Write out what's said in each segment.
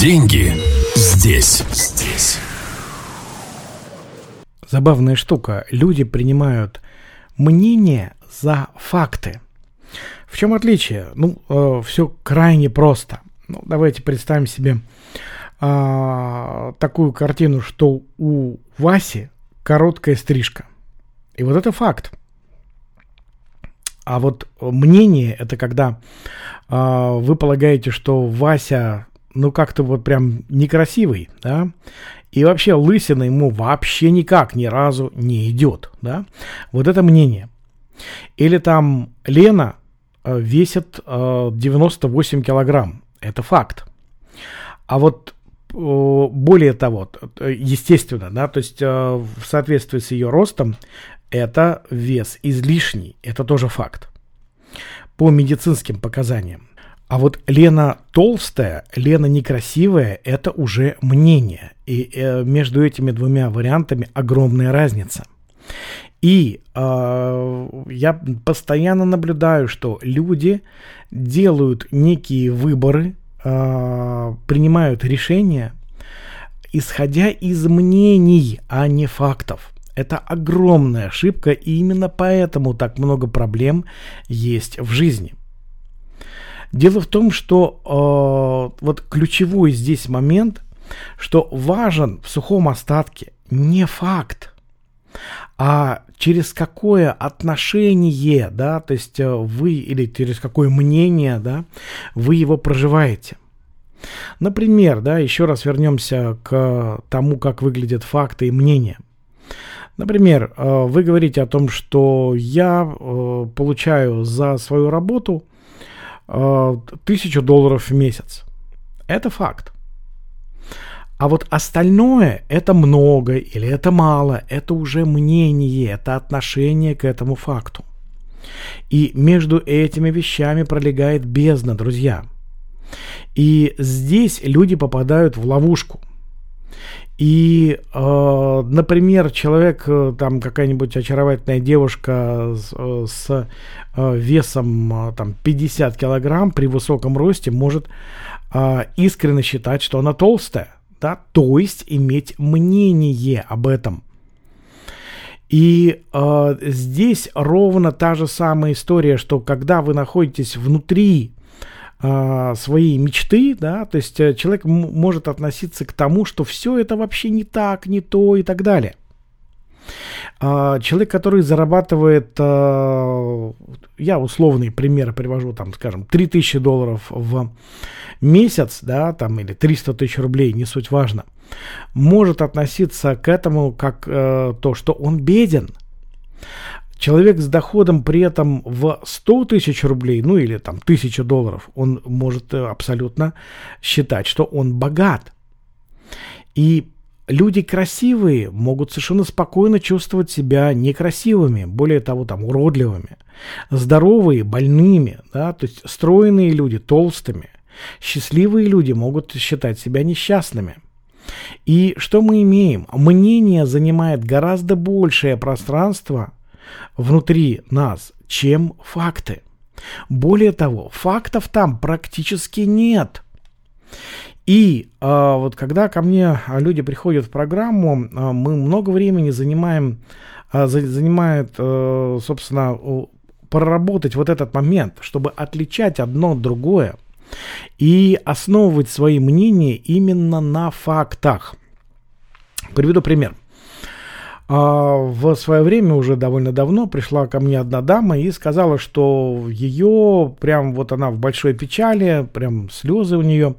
Деньги здесь. Здесь. Забавная штука. Люди принимают мнение за факты. В чем отличие? Ну, э, все крайне просто. Ну, давайте представим себе э, такую картину, что у Васи короткая стрижка. И вот это факт. А вот мнение это когда э, вы полагаете, что Вася, ну как-то вот прям некрасивый, да, и вообще лысина ему вообще никак ни разу не идет, да. Вот это мнение. Или там Лена э, весит э, 98 килограмм. Это факт. А вот э, более того, естественно, да, то есть э, в соответствии с ее ростом, это вес излишний, это тоже факт. По медицинским показаниям. А вот Лена толстая, Лена некрасивая, это уже мнение. И э, между этими двумя вариантами огромная разница. И э, я постоянно наблюдаю, что люди делают некие выборы, э, принимают решения, исходя из мнений, а не фактов. Это огромная ошибка, и именно поэтому так много проблем есть в жизни. Дело в том, что э, вот ключевой здесь момент, что важен в сухом остатке не факт, а через какое отношение, да, то есть э, вы или через какое мнение, да, вы его проживаете. Например, да, еще раз вернемся к тому, как выглядят факты и мнения – Например, э, вы говорите о том, что я э, получаю за свою работу тысячу долларов в месяц. Это факт. А вот остальное это много или это мало, это уже мнение, это отношение к этому факту. И между этими вещами пролегает бездна, друзья. И здесь люди попадают в ловушку – и, э, например, человек, э, там какая-нибудь очаровательная девушка с, э, с э, весом там 50 килограмм при высоком росте может э, искренне считать, что она толстая, да, то есть иметь мнение об этом. И э, здесь ровно та же самая история, что когда вы находитесь внутри а, своей мечты, да, то есть э, человек может относиться к тому, что все это вообще не так, не то и так далее. А, человек, который зарабатывает, а, я условный пример привожу, там, скажем, 3000 долларов в месяц, да, там, или 300 тысяч рублей, не суть важно, может относиться к этому как э, то, что он беден. Человек с доходом при этом в 100 тысяч рублей, ну или там 1000 долларов, он может э, абсолютно считать, что он богат. И люди красивые могут совершенно спокойно чувствовать себя некрасивыми, более того, там, уродливыми. Здоровые, больными, да, то есть стройные люди толстыми. Счастливые люди могут считать себя несчастными. И что мы имеем? Мнение занимает гораздо большее пространство – внутри нас, чем факты. Более того, фактов там практически нет. И э, вот когда ко мне люди приходят в программу, э, мы много времени занимаем, э, занимает, э, собственно, проработать вот этот момент, чтобы отличать одно от другое и основывать свои мнения именно на фактах. Приведу пример. А в свое время, уже довольно давно, пришла ко мне одна дама и сказала, что ее, прям вот она в большой печали, прям слезы у нее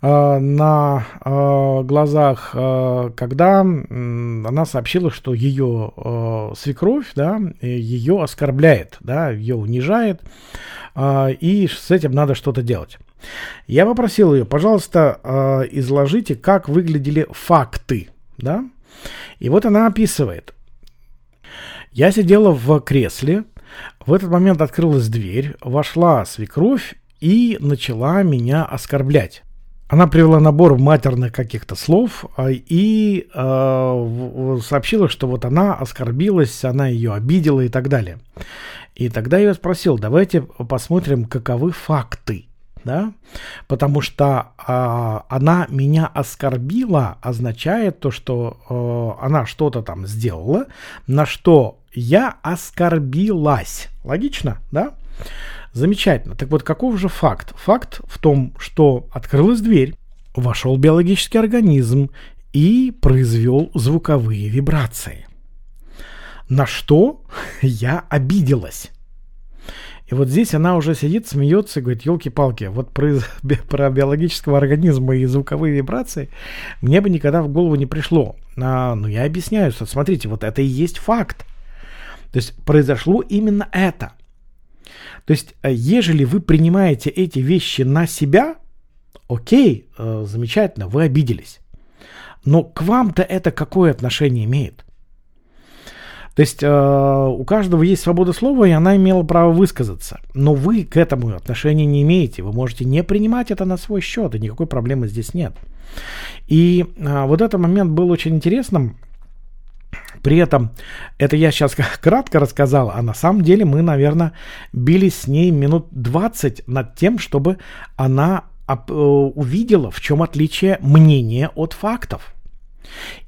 а, на а, глазах, когда она сообщила, что ее свекровь, да, ее оскорбляет, да, ее унижает, и с этим надо что-то делать. Я попросил ее, пожалуйста, изложите, как выглядели факты, да, и вот она описывает. Я сидела в кресле, в этот момент открылась дверь, вошла свекровь и начала меня оскорблять. Она привела набор матерных каких-то слов а, и э, сообщила, что вот она оскорбилась, она ее обидела и так далее. И тогда я спросил, давайте посмотрим, каковы факты. Да, потому что э, она меня оскорбила, означает то, что э, она что-то там сделала, на что я оскорбилась. Логично, да? Замечательно. Так вот, каков же факт? Факт в том, что открылась дверь, вошел биологический организм и произвел звуковые вибрации. На что я обиделась. И вот здесь она уже сидит, смеется и говорит, елки-палки, вот про, про биологического организма и звуковые вибрации мне бы никогда в голову не пришло. А, ну, я объясняю, что, смотрите, вот это и есть факт. То есть произошло именно это. То есть, э, ежели вы принимаете эти вещи на себя, окей, э, замечательно, вы обиделись. Но к вам-то это какое отношение имеет? То есть э, у каждого есть свобода слова, и она имела право высказаться. Но вы к этому отношения не имеете. Вы можете не принимать это на свой счет, и никакой проблемы здесь нет. И э, вот этот момент был очень интересным. При этом, это я сейчас кратко рассказал, а на самом деле мы, наверное, бились с ней минут 20 над тем, чтобы она э, увидела, в чем отличие мнения от фактов.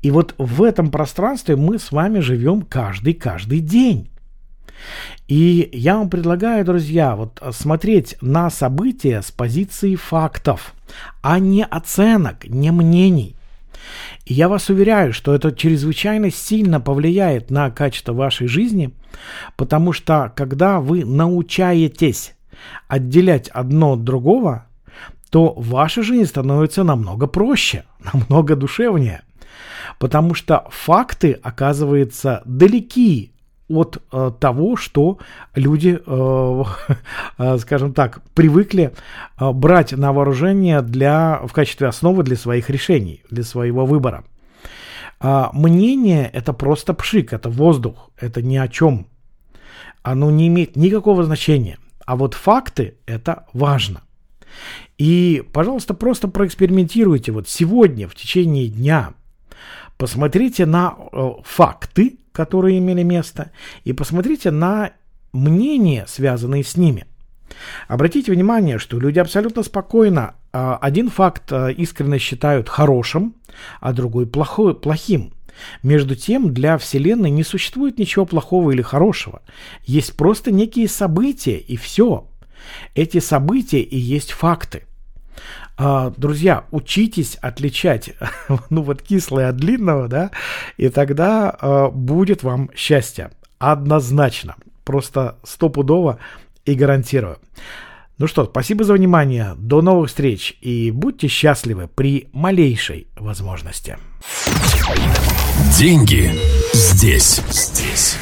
И вот в этом пространстве мы с вами живем каждый-каждый день. И я вам предлагаю, друзья, вот смотреть на события с позиции фактов, а не оценок, не мнений. И я вас уверяю, что это чрезвычайно сильно повлияет на качество вашей жизни, потому что когда вы научаетесь отделять одно от другого, то ваша жизнь становится намного проще, намного душевнее. Потому что факты, оказывается, далеки от э, того, что люди, э, э, скажем так, привыкли э, брать на вооружение для, в качестве основы для своих решений, для своего выбора. А мнение – это просто пшик, это воздух, это ни о чем. Оно не имеет никакого значения. А вот факты – это важно. И, пожалуйста, просто проэкспериментируйте вот сегодня, в течение дня. Посмотрите на э, факты, которые имели место, и посмотрите на мнения, связанные с ними. Обратите внимание, что люди абсолютно спокойно э, один факт э, искренне считают хорошим, а другой плохой, плохим. Между тем, для Вселенной не существует ничего плохого или хорошего. Есть просто некие события, и все. Эти события и есть факты. А, друзья, учитесь отличать, ну вот кислое от длинного, да, и тогда а, будет вам счастье. Однозначно. Просто стопудово и гарантирую. Ну что, спасибо за внимание, до новых встреч и будьте счастливы при малейшей возможности. Деньги здесь, здесь.